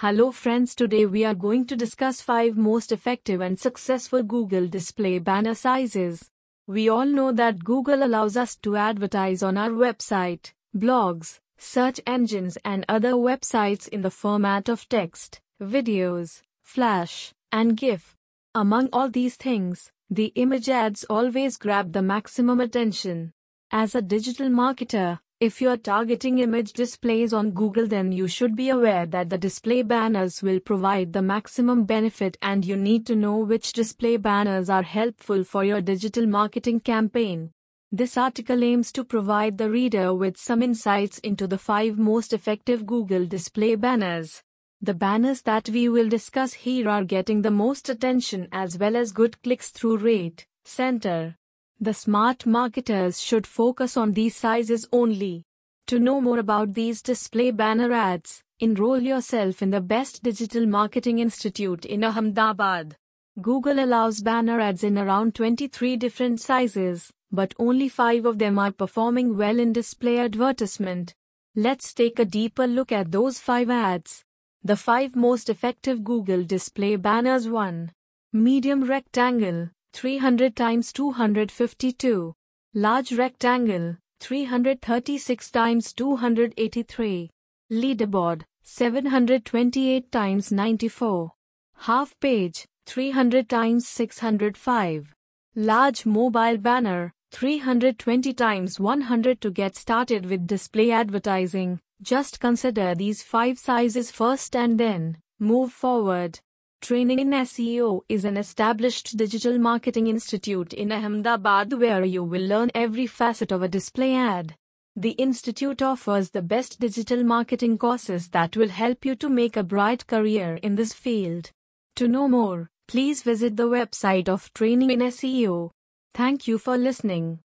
Hello friends today we are going to discuss 5 most effective and successful Google display banner sizes. We all know that Google allows us to advertise on our website, blogs, search engines and other websites in the format of text, videos, flash, and GIF. Among all these things, the image ads always grab the maximum attention. As a digital marketer, if you're targeting image displays on Google, then you should be aware that the display banners will provide the maximum benefit, and you need to know which display banners are helpful for your digital marketing campaign. This article aims to provide the reader with some insights into the five most effective Google display banners. The banners that we will discuss here are getting the most attention as well as good clicks through rate, CTR, the smart marketers should focus on these sizes only. To know more about these display banner ads, enroll yourself in the best digital marketing institute in Ahmedabad. Google allows banner ads in around 23 different sizes, but only 5 of them are performing well in display advertisement. Let's take a deeper look at those 5 ads. The 5 most effective Google display banners 1. Medium rectangle 300 times 252. Large rectangle, 336 times 283. Leaderboard, 728 times 94. Half page, 300 times 605. Large mobile banner, 320 times 100 to get started with display advertising. Just consider these five sizes first and then move forward. Training in SEO is an established digital marketing institute in Ahmedabad where you will learn every facet of a display ad. The institute offers the best digital marketing courses that will help you to make a bright career in this field. To know more, please visit the website of Training in SEO. Thank you for listening.